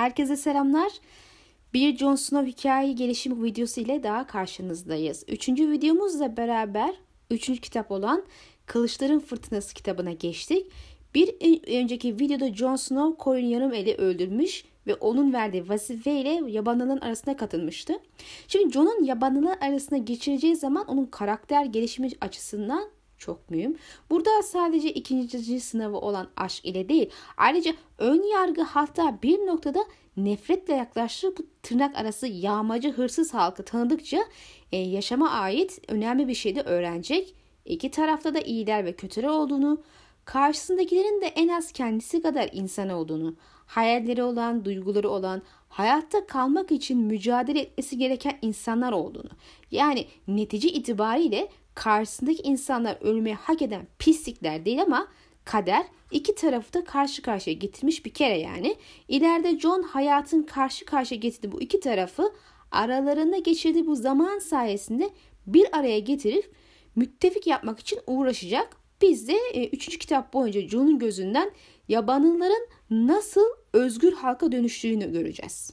Herkese selamlar. Bir Jon Snow hikaye gelişim videosu ile daha karşınızdayız. Üçüncü videomuzla beraber üçüncü kitap olan Kılıçların Fırtınası kitabına geçtik. Bir önceki videoda Jon Snow Corin Yarımeli öldürmüş ve onun verdiği vazife ile yabanlıların arasına katılmıştı. Şimdi Jon'un yabanlılar arasına geçireceği zaman onun karakter gelişimi açısından çok mühim. Burada sadece ikinci sınavı olan aşk ile değil ayrıca ön yargı hatta bir noktada nefretle yaklaştığı bu tırnak arası yağmacı hırsız halkı tanıdıkça e, yaşama ait önemli bir şey de öğrenecek. İki tarafta da iyiler ve kötüler olduğunu, karşısındakilerin de en az kendisi kadar insan olduğunu, hayalleri olan, duyguları olan, hayatta kalmak için mücadele etmesi gereken insanlar olduğunu. Yani netice itibariyle karşısındaki insanlar ölmeyi hak eden pislikler değil ama kader iki tarafı da karşı karşıya getirmiş bir kere yani. İleride John hayatın karşı karşıya getirdiği bu iki tarafı aralarında geçirdiği bu zaman sayesinde bir araya getirip müttefik yapmak için uğraşacak. Biz de e, üçüncü kitap boyunca John'un gözünden yabanlıların nasıl özgür halka dönüştüğünü göreceğiz.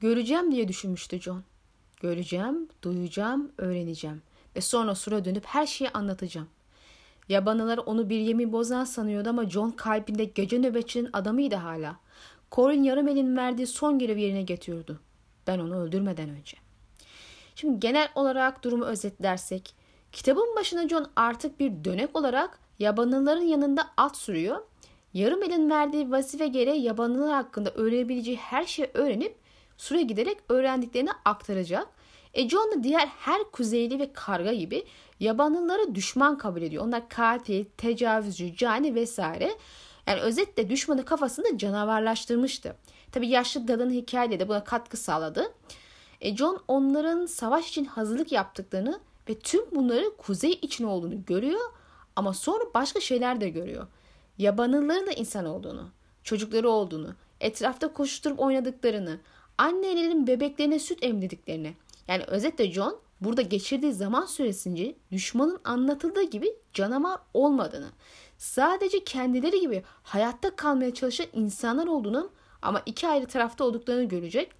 Göreceğim diye düşünmüştü John. Göreceğim, duyacağım, öğreneceğim ve sonra sura dönüp her şeyi anlatacağım. Yabanılar onu bir yemin bozan sanıyordu ama John kalbinde gece nöbetçinin adamıydı hala. Corin Yarımel'in verdiği son görevi yerine getiriyordu. Ben onu öldürmeden önce. Şimdi genel olarak durumu özetlersek, kitabın başında John artık bir dönek olarak yabanıların yanında at sürüyor. Yarımel'in verdiği vazife gereği yabanılar hakkında öğrenebileceği her şeyi öğrenip süre giderek öğrendiklerini aktaracak e John da diğer her kuzeyli ve karga gibi yabanlıları düşman kabul ediyor. Onlar katil, tecavüzcü, cani vesaire. Yani özetle düşmanı kafasında canavarlaştırmıştı. Tabi yaşlı dadın hikayeyle de buna katkı sağladı. E John onların savaş için hazırlık yaptıklarını ve tüm bunları kuzey için olduğunu görüyor ama sonra başka şeyler de görüyor. Yabanlıların da insan olduğunu, çocukları olduğunu, etrafta koşturup oynadıklarını, annelerin bebeklerine süt emdirdiklerini, yani özetle John burada geçirdiği zaman süresince düşmanın anlatıldığı gibi canavar olmadığını, sadece kendileri gibi hayatta kalmaya çalışan insanlar olduğunu ama iki ayrı tarafta olduklarını görecek.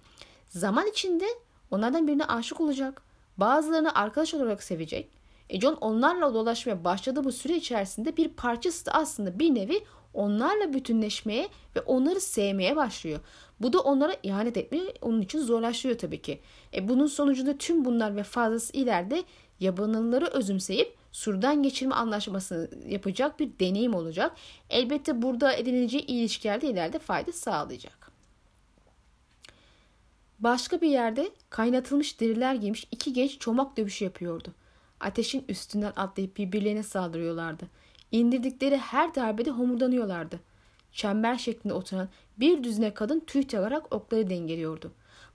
Zaman içinde onlardan birine aşık olacak. Bazılarını arkadaş olarak sevecek. E John onlarla dolaşmaya başladığı bu süre içerisinde bir parçası da aslında bir nevi onlarla bütünleşmeye ve onları sevmeye başlıyor. Bu da onlara ihanet etmeyi onun için zorlaştırıyor tabii ki. E bunun sonucunda tüm bunlar ve fazlası ileride yabanılları özümseyip surdan geçirme anlaşmasını yapacak bir deneyim olacak. Elbette burada edinileceği ilişkilerde ileride fayda sağlayacak. Başka bir yerde kaynatılmış deriler giymiş iki genç çomak dövüşü yapıyordu. Ateşin üstünden atlayıp birbirlerine saldırıyorlardı. İndirdikleri her darbede homurdanıyorlardı. Çember şeklinde oturan bir düzine kadın tüy tagarak okları dengeliyordu.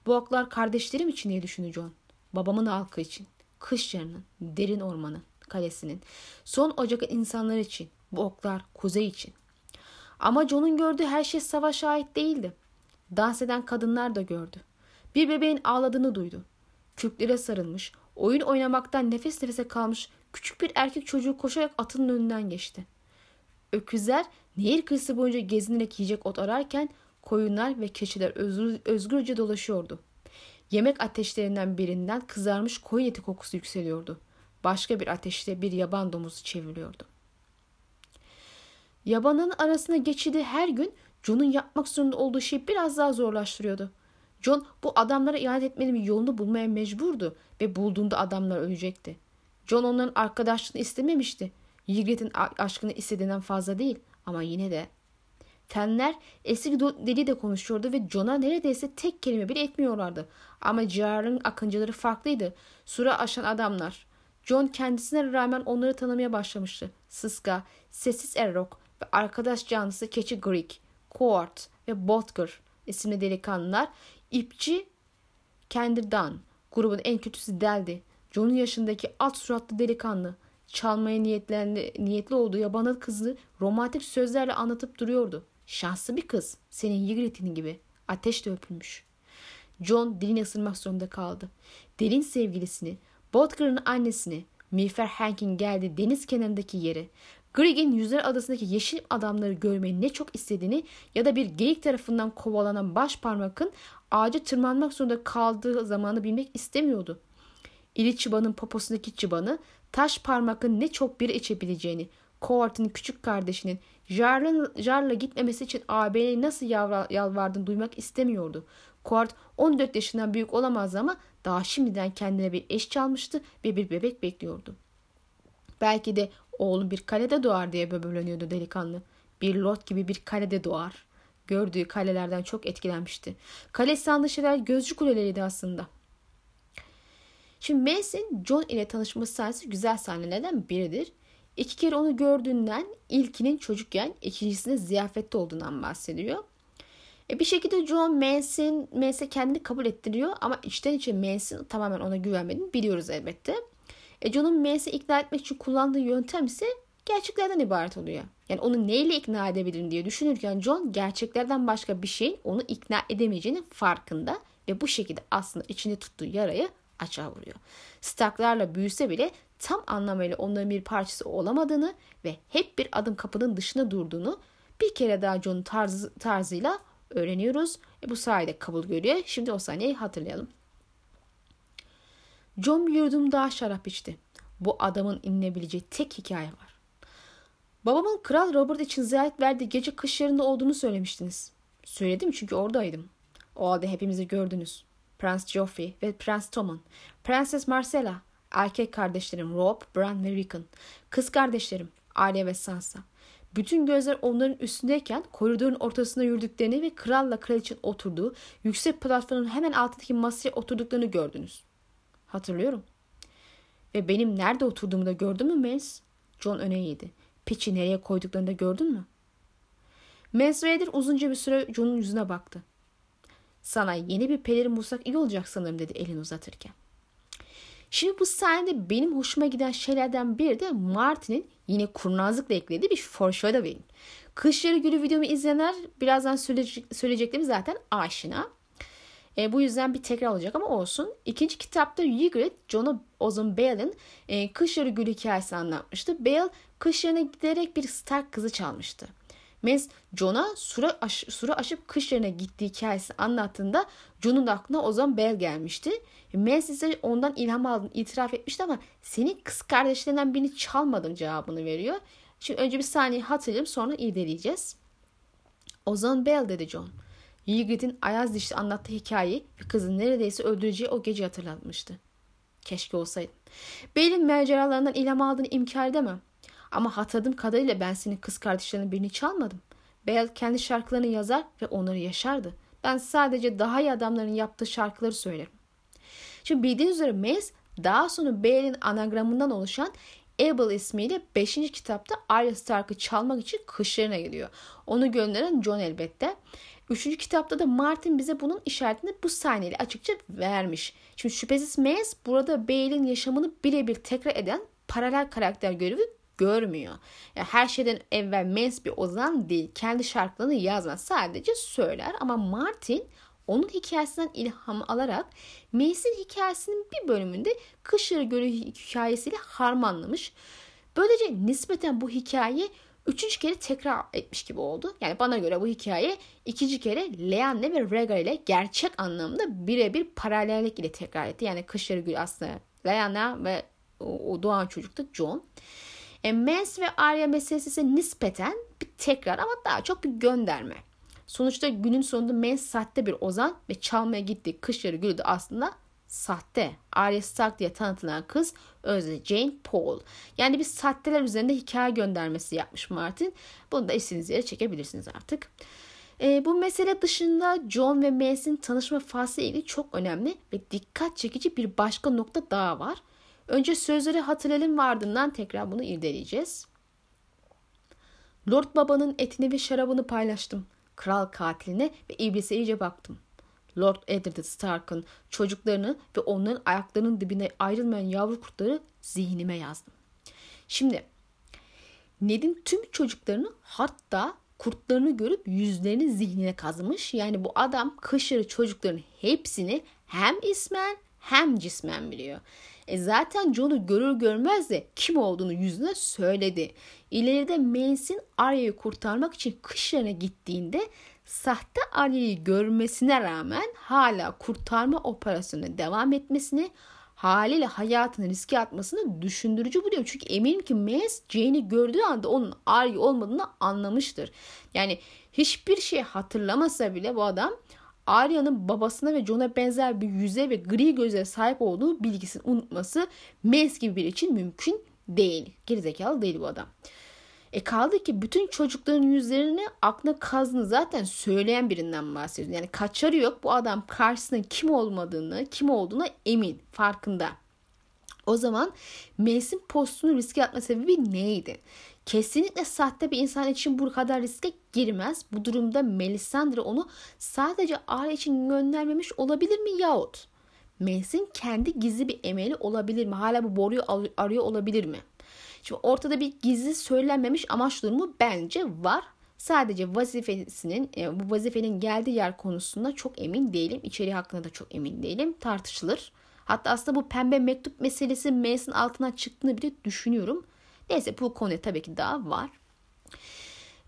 Bu oklar kardeşlerim için diye düşündü John. Babamın halkı için. Kış yarının, derin ormanın, kalesinin. Son Ocak insanlar için. Bu oklar kuzey için. Ama John'un gördüğü her şey savaşa ait değildi. Dans eden kadınlar da gördü. Bir bebeğin ağladığını duydu. Kürklere sarılmış, oyun oynamaktan nefes nefese kalmış küçük bir erkek çocuğu koşarak atının önünden geçti. Öküzler nehir kıyısı boyunca gezinerek yiyecek ot ararken koyunlar ve keçiler özgür, özgürce dolaşıyordu. Yemek ateşlerinden birinden kızarmış koyun eti kokusu yükseliyordu. Başka bir ateşte bir yaban domuzu çevriliyordu. Yabanın arasına geçidi her gün John'un yapmak zorunda olduğu şeyi biraz daha zorlaştırıyordu. John bu adamlara ihanet etmenin bir yolunu bulmaya mecburdu ve bulduğunda adamlar ölecekti. John onların arkadaşlığını istememişti. Ygritte'in aşkını istediğinden fazla değil ama yine de. Fenler eski deli de konuşuyordu ve John'a neredeyse tek kelime bile etmiyorlardı. Ama ciğerlerin akıncıları farklıydı. Sura aşan adamlar. John kendisine rağmen onları tanımaya başlamıştı. Sıska, sessiz Errok ve arkadaş canlısı keçi Greek, Court ve Botger isimli delikanlılar ipçi Kendirdan grubun en kötüsü Deldi. John'un yaşındaki alt suratlı delikanlı çalmaya niyetlendi, niyetli olduğu yabanıl kızı romantik sözlerle anlatıp duruyordu. Şanslı bir kız. Senin Ygritte'nin gibi. Ateşle öpülmüş. John dilini ısırmak zorunda kaldı. Derin sevgilisini, Botker'ın annesini, Mifer Hank'in geldiği deniz kenarındaki yeri, Grigg'in Yüzler Adası'ndaki yeşil adamları görmeyi ne çok istediğini ya da bir geyik tarafından kovalanan baş parmakın ağaca tırmanmak zorunda kaldığı zamanı bilmek istemiyordu. İri çıbanın poposundaki çıbanı, taş parmakın ne çok bir içebileceğini, Coart'ın küçük kardeşinin Jarl'ın, Jarl'a gitmemesi için ağabeyine nasıl yalvardığını duymak istemiyordu. Coart 14 yaşından büyük olamazdı ama daha şimdiden kendine bir eş çalmıştı ve bir bebek bekliyordu. Belki de oğlum bir kalede doğar diye böbürleniyordu delikanlı. Bir lot gibi bir kalede doğar. Gördüğü kalelerden çok etkilenmişti. Kale sandığı şeyler gözcü kuleleriydi aslında. Şimdi Mason John ile tanışması sahnesi güzel sahnelerden biridir. İki kere onu gördüğünden ilkinin çocukken ikincisinde ziyafette olduğundan bahsediyor. E bir şekilde John Mason, Mason kendini kabul ettiriyor ama içten içe Mason tamamen ona güvenmediğini biliyoruz elbette. E John'un Mason'ı ikna etmek için kullandığı yöntem ise gerçeklerden ibaret oluyor. Yani onu neyle ikna edebilirim diye düşünürken John gerçeklerden başka bir şeyin onu ikna edemeyeceğinin farkında ve bu şekilde aslında içinde tuttuğu yarayı açığa vuruyor. Starklarla büyüse bile tam anlamıyla onların bir parçası olamadığını ve hep bir adım kapının dışına durduğunu bir kere daha John'un tarzı, tarzıyla öğreniyoruz. E bu sayede kabul görüyor. Şimdi o sahneyi hatırlayalım. John bir yudum daha şarap içti. Bu adamın inilebileceği tek hikaye var. Babamın Kral Robert için ziyaret verdiği gece kış yarında olduğunu söylemiştiniz. Söyledim çünkü oradaydım. O halde hepimizi gördünüz. Prens Joffrey ve Prens Tommen, Prenses Marcella, erkek kardeşlerim Rob, Bran ve Rickon, kız kardeşlerim Arya ve Sansa. Bütün gözler onların üstündeyken koridorun ortasında yürüdüklerini ve kralla kraliçenin oturduğu yüksek platformun hemen altındaki masaya oturduklarını gördünüz. Hatırlıyorum. Ve benim nerede oturduğumu da gördün mü Mens? John öne eğdi. Piçi nereye koyduklarını da gördün mü? Mens Raider uzunca bir süre John'un yüzüne baktı. Sana yeni bir pelerin bulsak iyi olacak sanırım dedi elini uzatırken. Şimdi bu sahnede benim hoşuma giden şeylerden biri de Martin'in yine kurnazlıkla eklediği bir foreshadowing. Kışları Gülü videomu izleyenler birazdan söyleyecek, söyleyeceklerimi zaten aşina. E, bu yüzden bir tekrar olacak ama olsun. İkinci kitapta Ygritte, Jon'a Ozan Bale'ın e, Kış Yarı Gülü hikayesi anlatmıştı. Bale kış yarına giderek bir Stark kızı çalmıştı. Mez Jon'a sura, aş, sura aşıp kış yerine gittiği hikayesi anlattığında Jon'un da aklına Ozan Bell gelmişti. Mez ise ondan ilham aldığını itiraf etmişti ama senin kız kardeşlerinden birini çalmadım cevabını veriyor. Şimdi önce bir saniye hatırlayalım sonra irdeleyeceğiz. Ozan Bell dedi John. Ygritte'in ayaz dişli anlattığı hikayeyi ve kızın neredeyse öldüreceği o gece hatırlatmıştı. Keşke olsaydım. Bale'in maceralarından ilham aldığını inkar edemem. Ama hatırladığım kadarıyla ben senin kız kardeşlerinin birini çalmadım. Bale kendi şarkılarını yazar ve onları yaşardı. Ben sadece daha iyi adamların yaptığı şarkıları söylerim. Şimdi bildiğiniz üzere Mace daha sonra Bale'in anagramından oluşan Abel ismiyle 5. kitapta Arya Stark'ı çalmak için kışlarına gidiyor. Onu gönderen John elbette. Üçüncü kitapta da Martin bize bunun işaretini bu sahneyle açıkça vermiş. Şimdi şüphesiz Mace burada Bale'in yaşamını birebir tekrar eden paralel karakter görevi görmüyor. Yani her şeyden evvel Mace bir ozan değil. Kendi şarkılarını yazmaz. Sadece söyler. Ama Martin onun hikayesinden ilham alarak Mace'in hikayesinin bir bölümünde Kışları Gölü hikayesiyle harmanlamış. Böylece nispeten bu hikaye üçüncü kere tekrar etmiş gibi oldu. Yani bana göre bu hikaye ikinci kere Leanne ve Rhaegar ile gerçek anlamda birebir paralellik ile tekrar etti. Yani Kışları Gölü aslında Leanne ve o doğan çocuk da John. E, Mens ve Arya meselesi nispeten bir tekrar ama daha çok bir gönderme. Sonuçta günün sonunda Mens sahte bir ozan ve çalmaya gittiği kış yarı gülü de aslında sahte. Arya Stark diye tanıtılan kız özde Jane Paul. Yani bir sahteler üzerinde hikaye göndermesi yapmış Martin. Bunu da istediğiniz yere çekebilirsiniz artık. E, bu mesele dışında John ve Mace'in tanışma faslı ilgili çok önemli ve dikkat çekici bir başka nokta daha var. Önce sözleri hatırlayalım ve ardından tekrar bunu irdeleyeceğiz. Lord babanın etini ve şarabını paylaştım. Kral katiline ve iblise iyice baktım. Lord Eddard Stark'ın çocuklarını ve onların ayaklarının dibine ayrılmayan yavru kurtları zihnime yazdım. Şimdi Ned'in tüm çocuklarını hatta kurtlarını görüp yüzlerini zihnine kazımış. Yani bu adam kışırı çocukların hepsini hem ismen hem cismen biliyor. E zaten John'u görür görmez de kim olduğunu yüzüne söyledi. ileride Mance'in Arya'yı kurtarmak için kışlarına gittiğinde sahte Arya'yı görmesine rağmen hala kurtarma operasyonuna devam etmesini haliyle hayatını riske atmasını düşündürücü buluyor. Çünkü eminim ki Mace Jane'i gördüğü anda onun Arya olmadığını anlamıştır. Yani hiçbir şey hatırlamasa bile bu adam Arya'nın babasına ve John'a benzer bir yüze ve gri göze sahip olduğu bilgisini unutması Mace gibi biri için mümkün değil. Gerizekalı değil bu adam. E kaldı ki bütün çocukların yüzlerini aklına kazdığını zaten söyleyen birinden bahsediyoruz. Yani kaçarı yok. Bu adam karşısında kim olmadığını, kim olduğuna emin, farkında. O zaman Mace'in postunu riske atma sebebi neydi? Kesinlikle sahte bir insan için bu kadar riske girmez. Bu durumda Melisandre onu sadece aile için göndermemiş olabilir mi yahut Mace'in kendi gizli bir emeli olabilir mi? Hala bu boruyu arıyor olabilir mi? Şimdi ortada bir gizli söylenmemiş amaç durumu bence var. Sadece vazifesinin, e, bu vazifenin geldiği yer konusunda çok emin değilim. İçeriği hakkında da çok emin değilim. Tartışılır. Hatta aslında bu pembe mektup meselesi Mace'in altına çıktığını bile düşünüyorum. Neyse bu konu tabii ki daha var.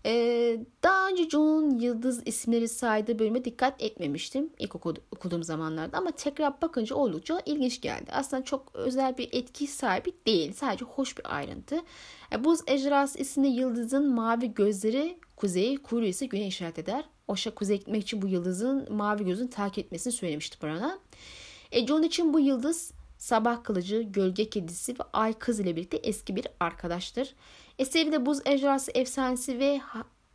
Ee, daha önce John'un Yıldız isimleri saydığı bölüme dikkat etmemiştim ilk okuduğum zamanlarda ama tekrar bakınca oldukça ilginç geldi. Aslında çok özel bir etki sahibi değil. Sadece hoş bir ayrıntı. E, Buz ejderhası isimli yıldızın mavi gözleri kuzey, kuyruğu ise güney işaret eder. Oşa kuzeye gitmek için bu yıldızın mavi gözünü takip etmesini söylemişti bana. E, John için bu yıldız sabah kılıcı, gölge kedisi ve ay kız ile birlikte eski bir arkadaştır. Eserinde buz ejderhası efsanesi ve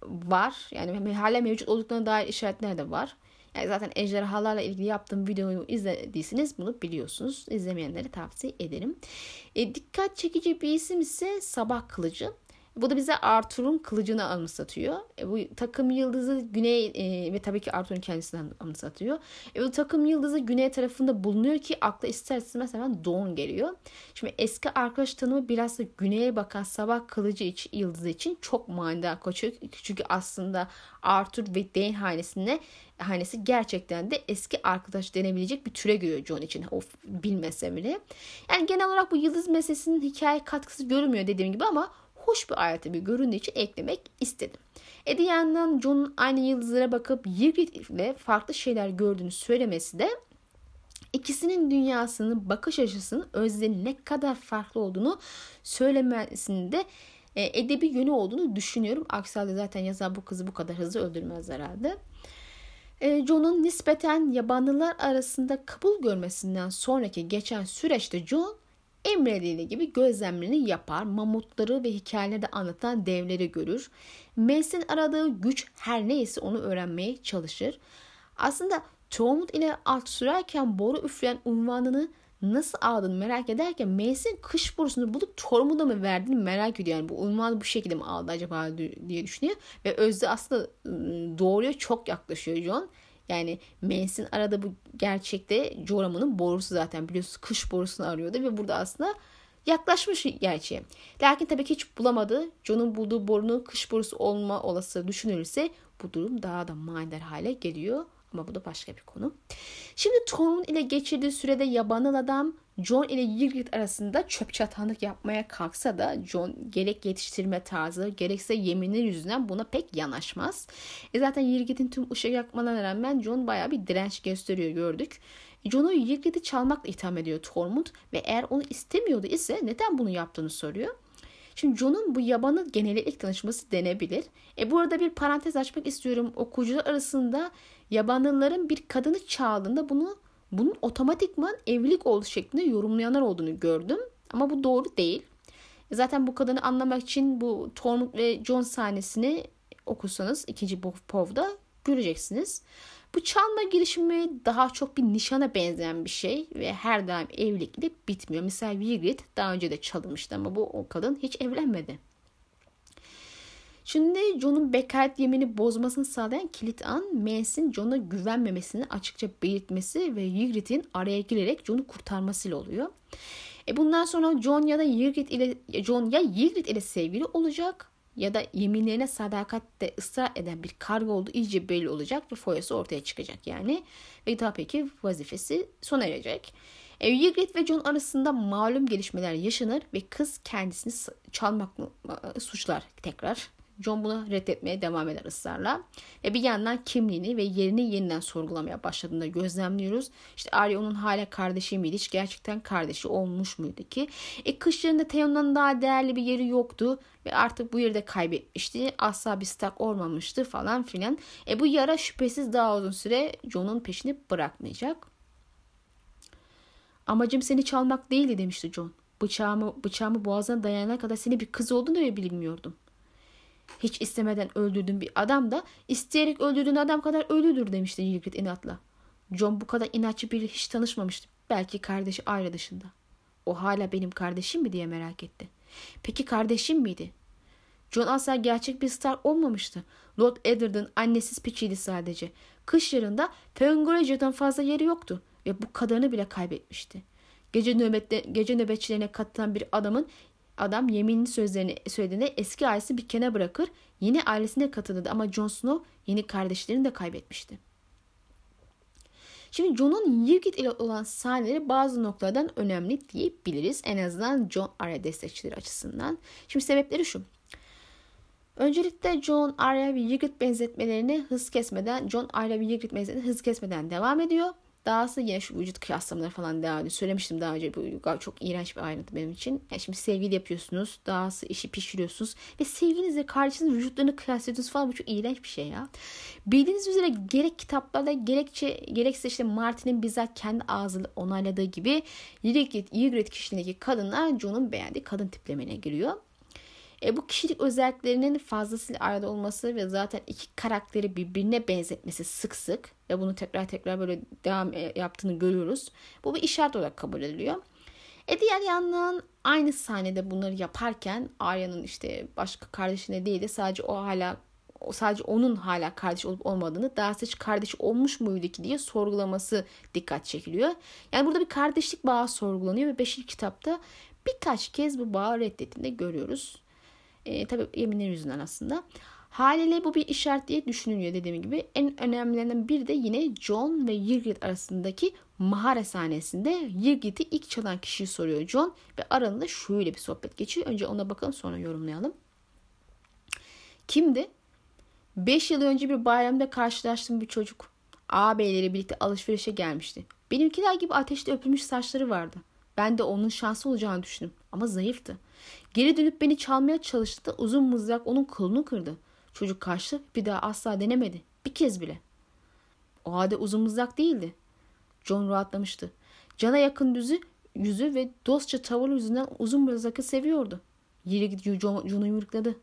var. Yani hala mevcut olduklarına dair işaretler de var. Yani zaten ejderhalarla ilgili yaptığım videoyu izlediyseniz bunu biliyorsunuz. İzlemeyenlere tavsiye ederim. E, dikkat çekici bir isim ise Sabah Kılıcı. Bu da bize Arthur'un kılıcını anımsatıyor. E, bu takım yıldızı güney e, ve tabii ki Arthur'un kendisinden anımsatıyor. E, bu takım yıldızı güney tarafında bulunuyor ki akla ister istemez hemen Dawn geliyor. Şimdi eski arkadaş tanımı biraz da güneye bakan sabah kılıcı için, yıldızı için çok manidar koçuyor. Çünkü aslında Arthur ve Dane hanesinde hanesi gerçekten de eski arkadaş denebilecek bir türe giriyor John için. Of bilmese bile. Yani genel olarak bu yıldız meselesinin hikaye katkısı görünmüyor dediğim gibi ama hoş bir ayrıntı bir göründüğü için eklemek istedim. E yandan John'un aynı yıldızlara bakıp Ygritte ile farklı şeyler gördüğünü söylemesi de ikisinin dünyasının bakış açısının özlerinin ne kadar farklı olduğunu söylemesinde e, edebi yönü olduğunu düşünüyorum. Aksi halde zaten yazar bu kızı bu kadar hızlı öldürmez herhalde. E, John'un nispeten yabanlılar arasında kabul görmesinden sonraki geçen süreçte John emrediği gibi gözlemlerini yapar, mamutları ve hikayeleri anlatan devleri görür. Mace'in aradığı güç her neyse onu öğrenmeye çalışır. Aslında Tormund ile alt sürerken boru üfleyen unvanını nasıl aldığını merak ederken Mace'in kış borusunu bulup Tormund'a mı verdiğini merak ediyor. Yani bu unvanı bu şekilde mi aldı acaba diye düşünüyor. Ve Özde aslında ıı, doğruya çok yaklaşıyor John. Yani Mans'in arada bu gerçekte Joram'ın borusu zaten biliyorsunuz kış borusunu arıyordu ve burada aslında yaklaşmış gerçeğe. Lakin tabii ki hiç bulamadı. John'un bulduğu borunun kış borusu olma olası düşünülürse bu durum daha da manidar hale geliyor. Ama bu da başka bir konu. Şimdi Tormund ile geçirdiği sürede yabanıl adam John ile Ygritte arasında çöp çatanlık yapmaya kalksa da John gerek yetiştirme tarzı gerekse yeminler yüzünden buna pek yanaşmaz. E zaten Ygritte'in tüm ışık yakmalarına rağmen John baya bir direnç gösteriyor gördük. John'u Ygritte'i çalmakla itham ediyor Tormund ve eğer onu istemiyordu ise neden bunu yaptığını soruyor. Şimdi John'un bu yabanı geneli ilk tanışması denebilir. E bu arada bir parantez açmak istiyorum. Okuyucular arasında yabanlıların bir kadını çaldığında bunu bunun otomatikman evlilik olduğu şeklinde yorumlayanlar olduğunu gördüm. Ama bu doğru değil. E, zaten bu kadını anlamak için bu Tormund ve John sahnesini okursanız ikinci Pov'da göreceksiniz. Bu çalma girişimi daha çok bir nişana benzeyen bir şey ve her daim evlilikle bitmiyor. Mesela Ygritte daha önce de çalınmıştı ama bu o kadın hiç evlenmedi. Şimdi John'un bekaret yemini bozmasını sağlayan kilit an Mance'in John'a güvenmemesini açıkça belirtmesi ve Ygritte'in araya girerek John'u kurtarmasıyla oluyor. E bundan sonra John ya da Ygritte ile John ya Ygritte ile sevgili olacak ya da yeminlerine sadakatte ısrar eden bir karga olduğu iyice belli olacak ve foyası ortaya çıkacak yani. Ve daha peki vazifesi sona erecek. E, Ygritte ve John arasında malum gelişmeler yaşanır ve kız kendisini çalmak suçlar tekrar. John bunu reddetmeye devam eder ısrarla. Ve bir yandan kimliğini ve yerini yeniden sorgulamaya başladığında gözlemliyoruz. İşte Arya onun hala kardeşi miydi? Hiç gerçekten kardeşi olmuş muydu ki? E kışlarında Theon'dan daha değerli bir yeri yoktu. Ve artık bu yeri de kaybetmişti. Asla bir stak olmamıştı falan filan. E bu yara şüphesiz daha uzun süre John'un peşini bırakmayacak. Amacım seni çalmak değildi demişti John. Bıçağımı, bıçağımı boğazına dayanana kadar seni bir kız olduğunu bile bilmiyordum. Hiç istemeden öldürdüğün bir adam da isteyerek öldürdüğün adam kadar ölüdür demişti Ygritte inatla. John bu kadar inatçı biri hiç tanışmamıştı. Belki kardeşi ayrı dışında. O hala benim kardeşim mi diye merak etti. Peki kardeşim miydi? John asla gerçek bir star olmamıştı. Lord Eddard'ın annesiz piçiydi sadece. Kış yarında Fengoraja'dan fazla yeri yoktu ve bu kadarını bile kaybetmişti. Gece, nöbette, gece nöbetçilerine katılan bir adamın adam yeminli sözlerini söylediğinde eski ailesini bir kenara bırakır yeni ailesine katılırdı ama Jon Snow yeni kardeşlerini de kaybetmişti. Şimdi Jon'un Ygritte ile olan sahneleri bazı noktalardan önemli diyebiliriz. En azından Jon Arya destekçileri açısından. Şimdi sebepleri şu. Öncelikle Jon Arya ve Ygritte benzetmelerini hız kesmeden, Jon Arya ve Ygritte benzetmelerini hız kesmeden devam ediyor. Dahası şu vücut kıyaslamaları falan devam ediyor. Söylemiştim daha önce bu çok iğrenç bir ayrıntı benim için. Yani şimdi sevgili yapıyorsunuz. Dahası işi pişiriyorsunuz. Ve sevgilinizle kardeşinizin vücutlarını kıyaslıyorsunuz falan. Bu çok iğrenç bir şey ya. Bildiğiniz üzere gerek kitaplarda gerekçe, gerekse işte Martin'in bizzat kendi ağzıyla onayladığı gibi Ygritte kişiliğindeki kadınlar Jon'un beğendiği kadın tiplemene giriyor. E, bu kişilik özelliklerinin fazlasıyla arada olması ve zaten iki karakteri birbirine benzetmesi sık sık ve bunu tekrar tekrar böyle devam e, yaptığını görüyoruz. Bu bir işaret olarak kabul ediliyor. E diğer yandan aynı sahnede bunları yaparken Arya'nın işte başka kardeşine değil de sadece o hala sadece onun hala kardeş olup olmadığını daha hiç kardeş olmuş muydu ki diye sorgulaması dikkat çekiliyor. Yani burada bir kardeşlik bağı sorgulanıyor ve 5. kitapta birkaç kez bu bağı reddettiğini görüyoruz. E, tabii yeminler yüzünden aslında. Haliyle bu bir işaret diye düşünülüyor dediğim gibi. En önemlilerinden biri de yine John ve Ygritte arasındaki mahare sahnesinde Ygritte'i ilk çalan kişiyi soruyor John ve aralarında şöyle bir sohbet geçiyor. Önce ona bakalım sonra yorumlayalım. Kimdi? 5 yıl önce bir bayramda karşılaştığım bir çocuk. Ağabeyleri birlikte alışverişe gelmişti. Benimkiler gibi ateşte öpülmüş saçları vardı. Ben de onun şanslı olacağını düşündüm ama zayıftı. Geri dönüp beni çalmaya çalıştı da uzun mızrak onun kolunu kırdı. Çocuk kaçtı bir daha asla denemedi. Bir kez bile. O halde uzun mızrak değildi. John rahatlamıştı. Cana yakın düzü, yüzü ve dostça tavır yüzünden uzun mızrakı seviyordu. Yeri gidiyor John, John'u yumrukladı.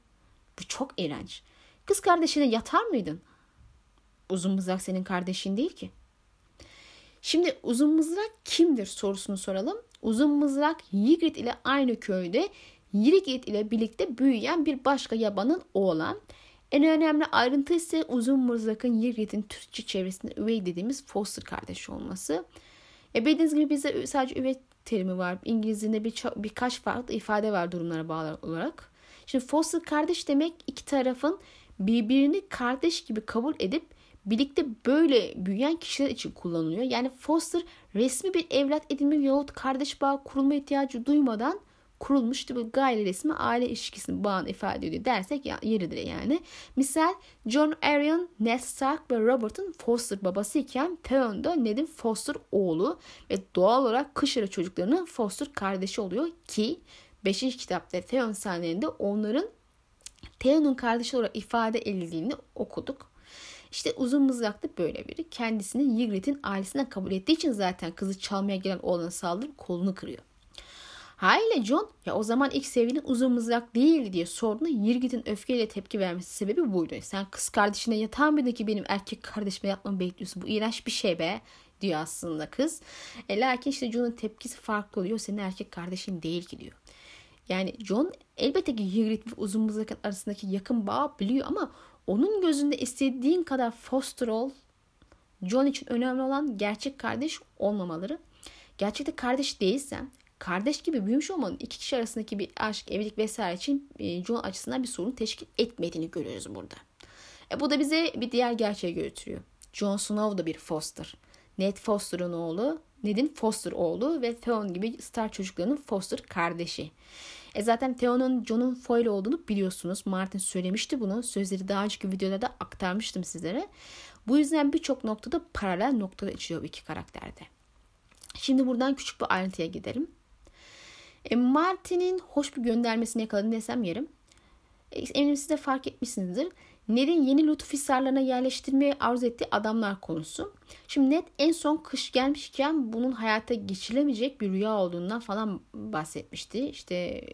Bu çok iğrenç. Kız kardeşine yatar mıydın? Uzun mızrak senin kardeşin değil ki. Şimdi uzun mızrak kimdir sorusunu soralım. Uzun mızrak Ygritte ile aynı köyde Ygritte ile birlikte büyüyen bir başka yabanın oğlan. En önemli ayrıntı ise uzun mızrakın Ygritte'in Türkçe çevresinde üvey dediğimiz foster kardeş olması. E bildiğiniz gibi bizde sadece üvey terimi var. İngilizce'de bir, birkaç farklı ifade var durumlara bağlı olarak. Şimdi foster kardeş demek iki tarafın birbirini kardeş gibi kabul edip birlikte böyle büyüyen kişiler için kullanılıyor. Yani foster resmi bir evlat edinme yahut kardeş bağı kurulma ihtiyacı duymadan kurulmuş bir gayri resmi aile ilişkisini bağını ifade ediyor dersek ya, yeridir yani. Misal John Arion, Ned Stark ve Robert'ın Foster babası iken Theon da Ned'in Foster oğlu ve doğal olarak Kışara çocuklarının Foster kardeşi oluyor ki 5. kitapta Theon sahnelerinde onların Theon'un kardeşi olarak ifade edildiğini okuduk. İşte uzun mızraklı böyle biri. Kendisini Ygritte'in ailesinden kabul ettiği için zaten kızı çalmaya gelen oğlana saldırıp kolunu kırıyor. Haliyle John ya o zaman ilk sevgilin uzun mızrak değildi diye sorduğunda Ygritte'in öfkeyle tepki vermesi sebebi buydu. Sen kız kardeşine yatağı mıydı ki benim erkek kardeşime yatmamı bekliyorsun? Bu iğrenç bir şey be diyor aslında kız. E, lakin işte John'un tepkisi farklı oluyor. Senin erkek kardeşin değil ki diyor. Yani John elbette ki Ygritte ve uzun mızrak arasındaki yakın bağ biliyor ama onun gözünde istediğin kadar foster ol. John için önemli olan gerçek kardeş olmamaları. Gerçekte kardeş değilsen, kardeş gibi büyümüş olmanın iki kişi arasındaki bir aşk, evlilik vesaire için e, John açısından bir sorun teşkil etmediğini görüyoruz burada. E, bu da bize bir diğer gerçeğe götürüyor. John Snow da bir Foster. Ned Foster'ın oğlu, Ned'in Foster oğlu ve Theon gibi star çocuklarının Foster kardeşi. E zaten Theon'un John'un foil olduğunu biliyorsunuz. Martin söylemişti bunu. Sözleri daha önceki videolarda aktarmıştım sizlere. Bu yüzden birçok noktada paralel noktada içiyor bu iki karakterde. Şimdi buradan küçük bir ayrıntıya gidelim. E, Martin'in hoş bir göndermesini yakaladım desem yerim. E, eminim siz de fark etmişsinizdir. Ned'in yeni lütuf hisarlarına yerleştirmeyi arzu ettiği adamlar konusu. Şimdi Ned en son kış gelmişken bunun hayata geçirilemeyecek bir rüya olduğundan falan bahsetmişti. İşte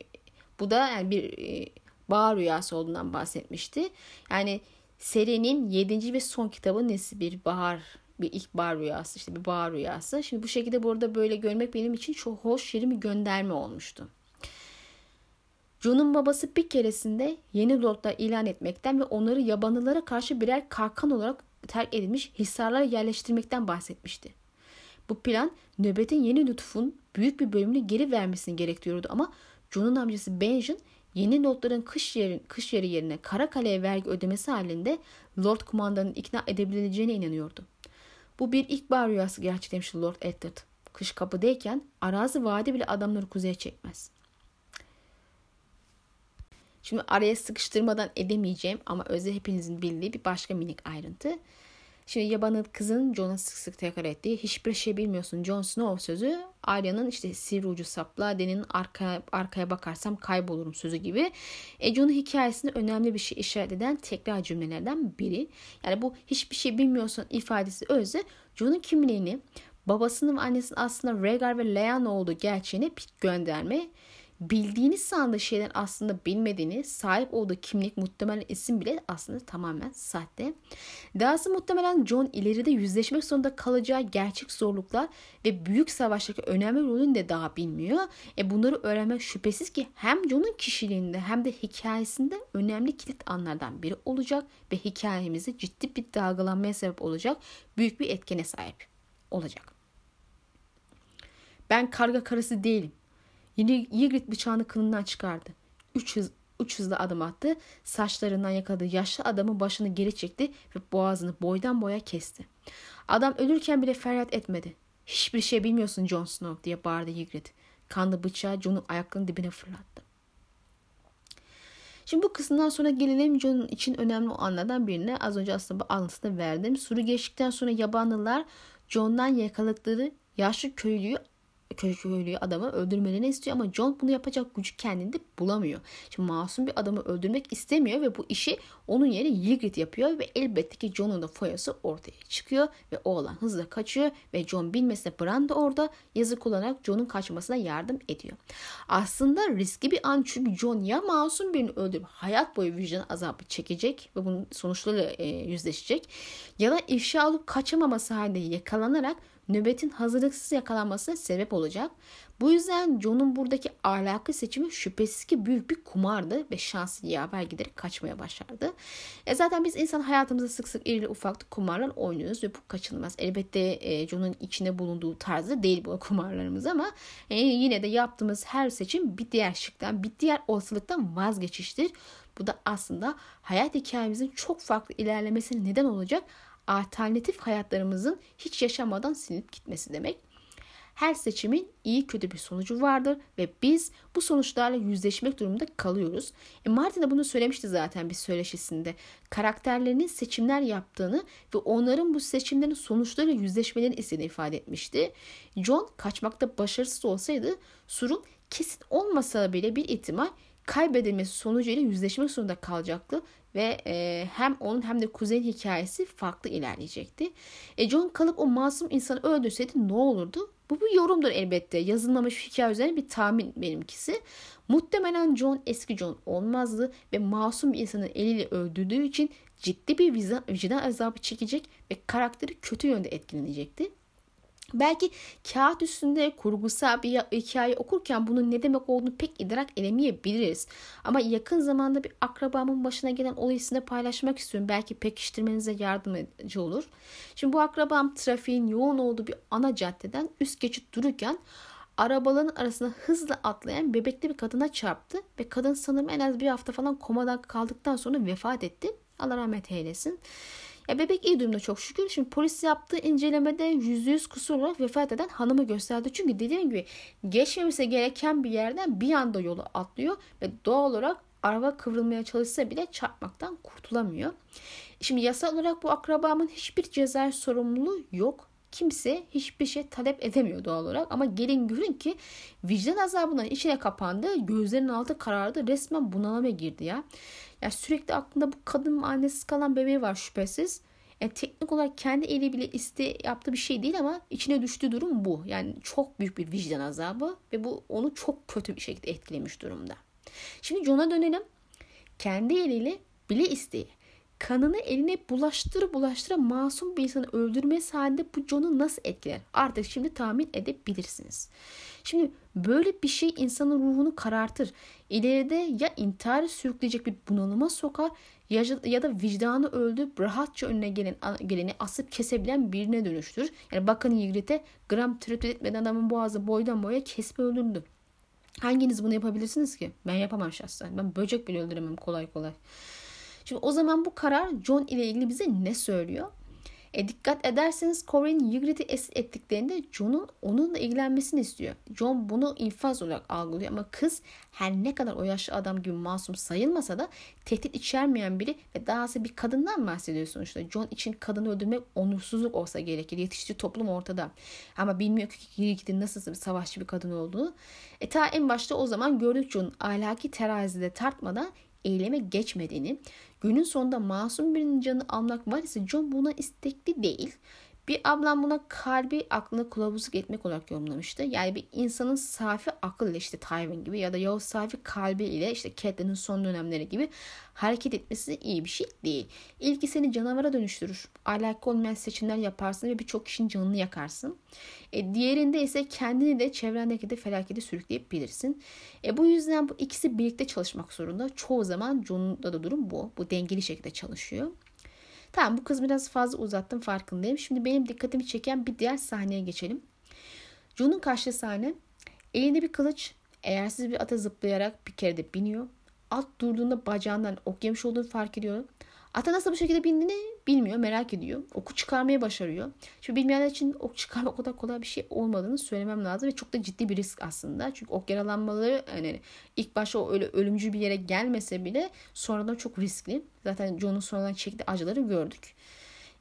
bu da yani bir e, bağ rüyası olduğundan bahsetmişti. Yani serinin 7. ve son kitabı nesi bir bahar bir ilkbahar rüyası işte bir bahar rüyası. Şimdi bu şekilde burada böyle görmek benim için çok hoş şirin bir gönderme olmuştu. John'un babası bir keresinde yeni lordlar ilan etmekten ve onları yabanlılara karşı birer kalkan olarak terk edilmiş hisarlara yerleştirmekten bahsetmişti. Bu plan nöbetin yeni lütfun büyük bir bölümünü geri vermesini gerektiriyordu ama John'un amcası Benjen yeni lordların kış, yeri, kış yeri yerine Karakale'ye vergi ödemesi halinde Lord kumandanın ikna edebileceğine inanıyordu. Bu bir ilkbahar rüyası gerçekleşmişti Lord Eddard. Kış kapıdayken arazi vadi bile adamları kuzeye çekmez. Şimdi araya sıkıştırmadan edemeyeceğim ama özel hepinizin bildiği bir başka minik ayrıntı. Şimdi yabanın kızın Jon'a sık sık tekrar ettiği hiçbir şey bilmiyorsun Jon Snow sözü Arya'nın işte sivri ucu sapla Den'in arka, arkaya bakarsam kaybolurum sözü gibi. E, Jon'un hikayesinde önemli bir şey işaret eden tekrar cümlelerden biri. Yani bu hiçbir şey bilmiyorsun ifadesi özü Jon'un kimliğini babasının ve annesinin aslında Rhaegar ve Lyanna olduğu gerçeğine bir gönderme bildiğiniz sandığı şeyler aslında bilmediğini, sahip olduğu kimlik muhtemelen isim bile aslında tamamen sahte. Dahası muhtemelen John ileride yüzleşmek zorunda kalacağı gerçek zorluklar ve büyük savaştaki önemli rolünü de daha bilmiyor. E bunları öğrenmek şüphesiz ki hem John'un kişiliğinde hem de hikayesinde önemli kilit anlardan biri olacak ve hikayemizi ciddi bir dalgalanmaya sebep olacak büyük bir etkene sahip olacak. Ben karga karısı değilim. Yine Ygritte bıçağını kılından çıkardı. Üç, hız, üç hızlı adım attı. Saçlarından yakaladığı yaşlı adamın başını geri çekti ve boğazını boydan boya kesti. Adam ölürken bile feryat etmedi. Hiçbir şey bilmiyorsun Jon Snow diye bağırdı Ygritte. Kanlı bıçağı Jon'un ayaklarının dibine fırlattı. Şimdi bu kısımdan sonra gelelim Jon'un için önemli o anlardan birine. Az önce aslında bu alıntısını verdim. Suru geçtikten sonra yabanlılar Jon'dan yakaladıkları yaşlı köylüyü köylü adamı öldürmelerini istiyor ama John bunu yapacak gücü kendinde bulamıyor. Şimdi masum bir adamı öldürmek istemiyor ve bu işi onun yerine Ygritte yapıyor ve elbette ki John'un da foyası ortaya çıkıyor ve oğlan hızla kaçıyor ve John bilmesine Bran da orada yazı kullanarak John'un kaçmasına yardım ediyor. Aslında riskli bir an çünkü John ya masum birini öldürüp hayat boyu vicdan azabı çekecek ve bunun sonuçlarıyla e, yüzleşecek ya da ifşa olup kaçamaması halinde yakalanarak nöbetin hazırlıksız yakalanmasına sebep olacak. Bu yüzden John'un buradaki ahlakı seçimi şüphesiz ki büyük bir kumardı ve şanslı yaver giderek kaçmaya başlardı. E zaten biz insan hayatımızda sık sık irili ufaklı kumarlar oynuyoruz ve bu kaçınılmaz. Elbette e, John'un içinde bulunduğu tarzda değil bu kumarlarımız ama e, yine de yaptığımız her seçim bir diğer şıktan, bir diğer olasılıktan vazgeçiştir. Bu da aslında hayat hikayemizin çok farklı ilerlemesine neden olacak alternatif hayatlarımızın hiç yaşamadan silinip gitmesi demek. Her seçimin iyi kötü bir sonucu vardır ve biz bu sonuçlarla yüzleşmek durumunda kalıyoruz. E Martin de bunu söylemişti zaten bir söyleşisinde. Karakterlerinin seçimler yaptığını ve onların bu seçimlerin sonuçlarıyla yüzleşmelerini istediğini ifade etmişti. John kaçmakta başarısız olsaydı Sur'un kesin olmasa bile bir ihtimal kaybedilmesi sonucuyla yüzleşmek zorunda kalacaktı ve e, hem onun hem de kuzeyin hikayesi farklı ilerleyecekti. E, John kalıp o masum insanı öldürseydi ne olurdu? Bu bir yorumdur elbette. Yazılmamış hikaye üzerine bir tahmin benimkisi. Muhtemelen John eski John olmazdı ve masum bir insanın eliyle öldürdüğü için ciddi bir vicdan azabı çekecek ve karakteri kötü yönde etkilenecekti. Belki kağıt üstünde kurgusal bir hikaye okurken bunun ne demek olduğunu pek idrak edemeyebiliriz. Ama yakın zamanda bir akrabamın başına gelen olayı sizinle paylaşmak istiyorum. Belki pekiştirmenize yardımcı olur. Şimdi bu akrabam trafiğin yoğun olduğu bir ana caddeden üst geçit dururken arabaların arasına hızla atlayan bebekli bir kadına çarptı ve kadın sanırım en az bir hafta falan komada kaldıktan sonra vefat etti. Allah rahmet eylesin. Ya bebek iyi durumda çok şükür. Şimdi polis yaptığı incelemede %100 kusur olarak vefat eden hanımı gösterdi. Çünkü dediğim gibi geçmemesi gereken bir yerden bir anda yolu atlıyor ve doğal olarak araba kıvrılmaya çalışsa bile çarpmaktan kurtulamıyor. Şimdi yasal olarak bu akrabamın hiçbir ceza sorumluluğu yok. Kimse hiçbir şey talep edemiyor doğal olarak ama gelin görün ki vicdan azabından içine kapandı. Gözlerinin altı karardı. Resmen bunalıma girdi ya. Ya sürekli aklında bu kadın annesiz kalan bebeği var şüphesiz. Yani teknik olarak kendi eli bile iste yaptığı bir şey değil ama içine düştüğü durum bu. Yani çok büyük bir vicdan azabı ve bu onu çok kötü bir şekilde etkilemiş durumda. Şimdi John'a dönelim. Kendi eliyle bile isteye kanını eline bulaştır bulaştıra masum bir insanı öldürmesi halinde bu John'u nasıl etkiler? Artık şimdi tahmin edebilirsiniz. Şimdi böyle bir şey insanın ruhunu karartır. İleride ya intihar sürükleyecek bir bunalıma sokar ya, ya da vicdanı öldürüp rahatça önüne gelen, geleni asıp kesebilen birine dönüştürür. Yani bakın Yigrit'e gram tereddüt etmeden adamın boğazı boydan boya kesme öldürdü. Hanginiz bunu yapabilirsiniz ki? Ben yapamam şahsen. Ben böcek bile öldüremem kolay kolay. Şimdi o zaman bu karar John ile ilgili bize ne söylüyor? E dikkat ederseniz Corinne Ygritte'i esir ettiklerinde John'un onunla ilgilenmesini istiyor. John bunu infaz olarak algılıyor ama kız her ne kadar o yaşlı adam gibi masum sayılmasa da tehdit içermeyen biri ve dahası bir kadından bahsediyor sonuçta. John için kadını öldürmek onursuzluk olsa gerekir. Yetiştiği toplum ortada. Ama bilmiyor ki Ygritte'in nasıl bir savaşçı bir kadın olduğunu. E ta en başta o zaman gördük John'un ahlaki terazide tartmadan eyleme geçmediğini, günün sonunda masum birinin canını almak var ise John buna istekli değil. Bir ablam buna kalbi aklına kılavuzluk etmek olarak yorumlamıştı. Yani bir insanın safi akıl ile işte Tywin gibi ya da Yavuz safi kalbi ile işte Catelyn'in son dönemleri gibi hareket etmesi iyi bir şey değil. İlki seni canavara dönüştürür. Alaka olmayan seçimler yaparsın ve birçok kişinin canını yakarsın. E, diğerinde ise kendini de çevrendeki de felakete sürükleyebilirsin. E, bu yüzden bu ikisi birlikte çalışmak zorunda. Çoğu zaman John'da da durum bu. Bu dengeli şekilde çalışıyor. Tamam bu kız biraz fazla uzattım farkındayım. Şimdi benim dikkatimi çeken bir diğer sahneye geçelim. John'un karşı sahne elinde bir kılıç eğersiz bir ata zıplayarak bir kere de biniyor. At durduğunda bacağından ok yemiş olduğunu fark ediyor. Ata nasıl bu şekilde bindiğini bilmiyor, merak ediyor. Oku çıkarmaya başarıyor. Şimdi bilmeyenler için ok çıkarmak o kadar kolay bir şey olmadığını söylemem lazım ve çok da ciddi bir risk aslında. Çünkü ok yaralanmaları yani ilk başta öyle ölümcül bir yere gelmese bile sonradan çok riskli. Zaten John'un sonradan çektiği acıları gördük.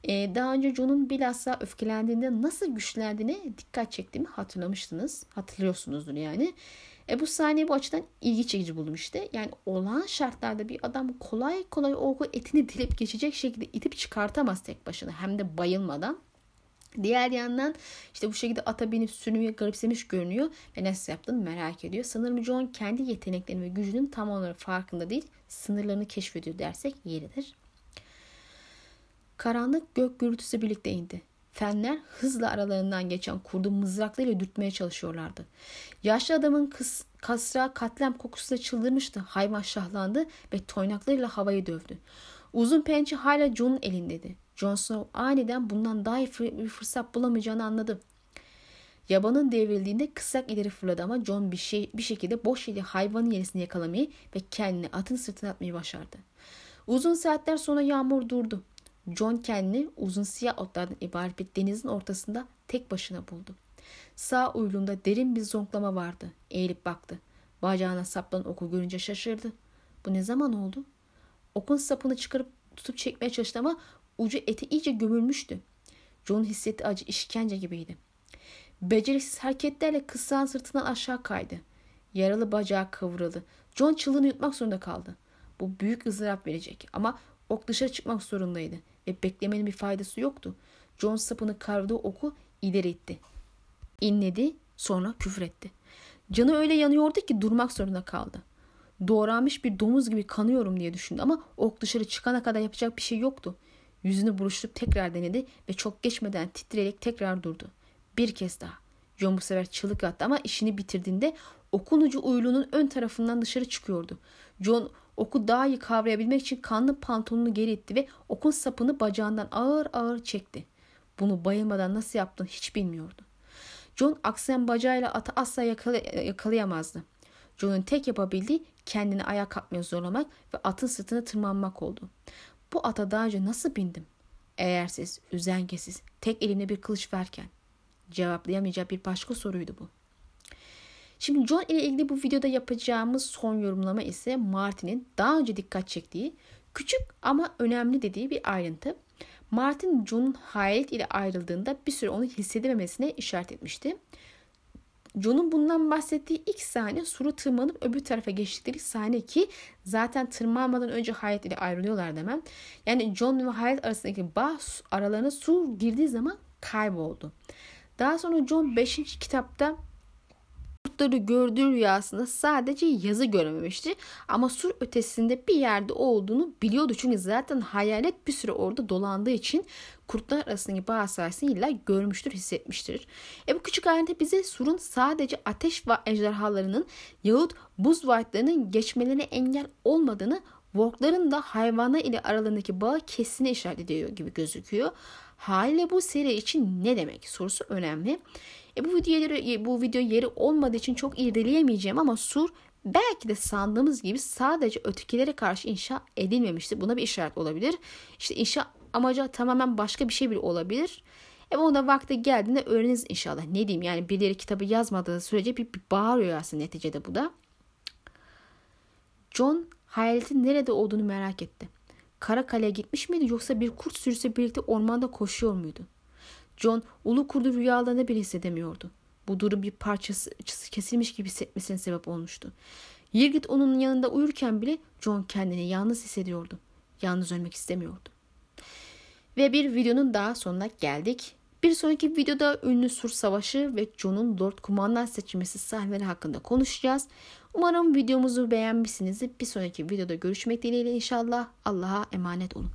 Ee, daha önce John'un bilhassa öfkelendiğinde nasıl güçlendiğine dikkat çektiğimi hatırlamıştınız. Hatırlıyorsunuzdur yani. E bu sahneyi bu açıdan ilgi çekici buldum işte. Yani olağan şartlarda bir adam kolay kolay o etini dilip geçecek şekilde itip çıkartamaz tek başına. Hem de bayılmadan. Diğer yandan işte bu şekilde ata binip sürünüyor, garipsemiş görünüyor ve nasıl yaptığını merak ediyor. Sanırım John kendi yeteneklerinin ve gücünün tam olarak farkında değil, sınırlarını keşfediyor dersek yeridir. Karanlık gök gürültüsü birlikte indi. Fenler hızla aralarından geçen kurdu mızraklarıyla dürtmeye çalışıyorlardı. Yaşlı adamın kıs, kasra katlem kokusuyla çıldırmıştı. Hayvan şahlandı ve toynaklarıyla havayı dövdü. Uzun pençe hala John'un elindeydi. Jon Snow aniden bundan daha iyi bir fırsat bulamayacağını anladı. Yabanın devrildiğinde kısak ileri fırladı ama John bir, şey, bir şekilde boş eli hayvanın yerisini yakalamayı ve kendini atın sırtına atmayı başardı. Uzun saatler sonra yağmur durdu. John kendini uzun siyah otlardan ibaret bir denizin ortasında tek başına buldu. Sağ uylunda derin bir zonklama vardı. Eğilip baktı. Bacağına saplanan oku görünce şaşırdı. Bu ne zaman oldu? Okun sapını çıkarıp tutup çekmeye çalıştı ama ucu eti iyice gömülmüştü. John hissetti acı işkence gibiydi. Beceriksiz hareketlerle kıssağın sırtından aşağı kaydı. Yaralı bacağı kıvrıldı. John çılını yutmak zorunda kaldı. Bu büyük ızdırap verecek ama ok dışarı çıkmak zorundaydı ve beklemenin bir faydası yoktu. John sapını kavradığı oku ileri itti. İnledi sonra küfür etti. Canı öyle yanıyordu ki durmak zorunda kaldı. Doğranmış bir domuz gibi kanıyorum diye düşündü ama ok dışarı çıkana kadar yapacak bir şey yoktu. Yüzünü buruşturup tekrar denedi ve çok geçmeden titreyerek tekrar durdu. Bir kez daha. John bu sefer çığlık attı ama işini bitirdiğinde okun ucu uylunun ön tarafından dışarı çıkıyordu. John oku daha iyi kavrayabilmek için kanlı pantolonunu geri itti ve okun sapını bacağından ağır ağır çekti. Bunu bayılmadan nasıl yaptığını hiç bilmiyordu. John aksayan bacağıyla atı asla yakala- yakalayamazdı. John'un tek yapabildiği kendini ayağa kalkmaya zorlamak ve atın sırtına tırmanmak oldu. Bu ata daha önce nasıl bindim? Eğersiz, üzengesiz, tek elimde bir kılıç verken. Cevaplayamayacağı bir başka soruydu bu. Şimdi John ile ilgili bu videoda yapacağımız son yorumlama ise Martin'in daha önce dikkat çektiği küçük ama önemli dediği bir ayrıntı. Martin John'un hayalet ile ayrıldığında bir süre onu hissedememesine işaret etmişti. John'un bundan bahsettiği ilk sahne suru tırmanıp öbür tarafa geçtikleri sahne ki zaten tırmanmadan önce Hayat ile ayrılıyorlar demem. Yani John ve Hayat arasındaki bağ aralarına su girdiği zaman kayboldu. Daha sonra John 5. kitapta kurtları gördüğü rüyasında sadece yazı görememişti. Ama sur ötesinde bir yerde olduğunu biliyordu. Çünkü zaten hayalet bir süre orada dolandığı için kurtlar arasındaki bağ sayesinde görmüştür, hissetmiştir. E bu küçük ayrıntı bize surun sadece ateş ve ejderhalarının yahut buz vaatlarının geçmelerine engel olmadığını Vorkların da hayvanlar ile aralarındaki bağı kesine işaret ediyor gibi gözüküyor. Haliyle bu seri için ne demek sorusu önemli. E bu video yeri, bu video yeri olmadığı için çok irdeleyemeyeceğim ama sur belki de sandığımız gibi sadece ötekilere karşı inşa edilmemiştir. Buna bir işaret olabilir. İşte inşa amacı tamamen başka bir şey bile olabilir. E da vakti geldiğinde öğreniriz inşallah. Ne diyeyim yani birileri kitabı yazmadığı sürece bir, bir bağırıyor aslında neticede bu da. John hayaletin nerede olduğunu merak etti. Kara Kale'ye gitmiş miydi yoksa bir kurt sürüsü birlikte ormanda koşuyor muydu? John ulu kurdu rüyalarında bile hissedemiyordu. Bu durum bir parçası kesilmiş gibi hissetmesine sebep olmuştu. Yirgit onun yanında uyurken bile John kendini yalnız hissediyordu. Yalnız ölmek istemiyordu. Ve bir videonun daha sonuna geldik. Bir sonraki videoda ünlü Sur Savaşı ve John'un Lord Kumandan seçilmesi sahneleri hakkında konuşacağız. Umarım videomuzu beğenmişsinizdir. Bir sonraki videoda görüşmek dileğiyle inşallah. Allah'a emanet olun.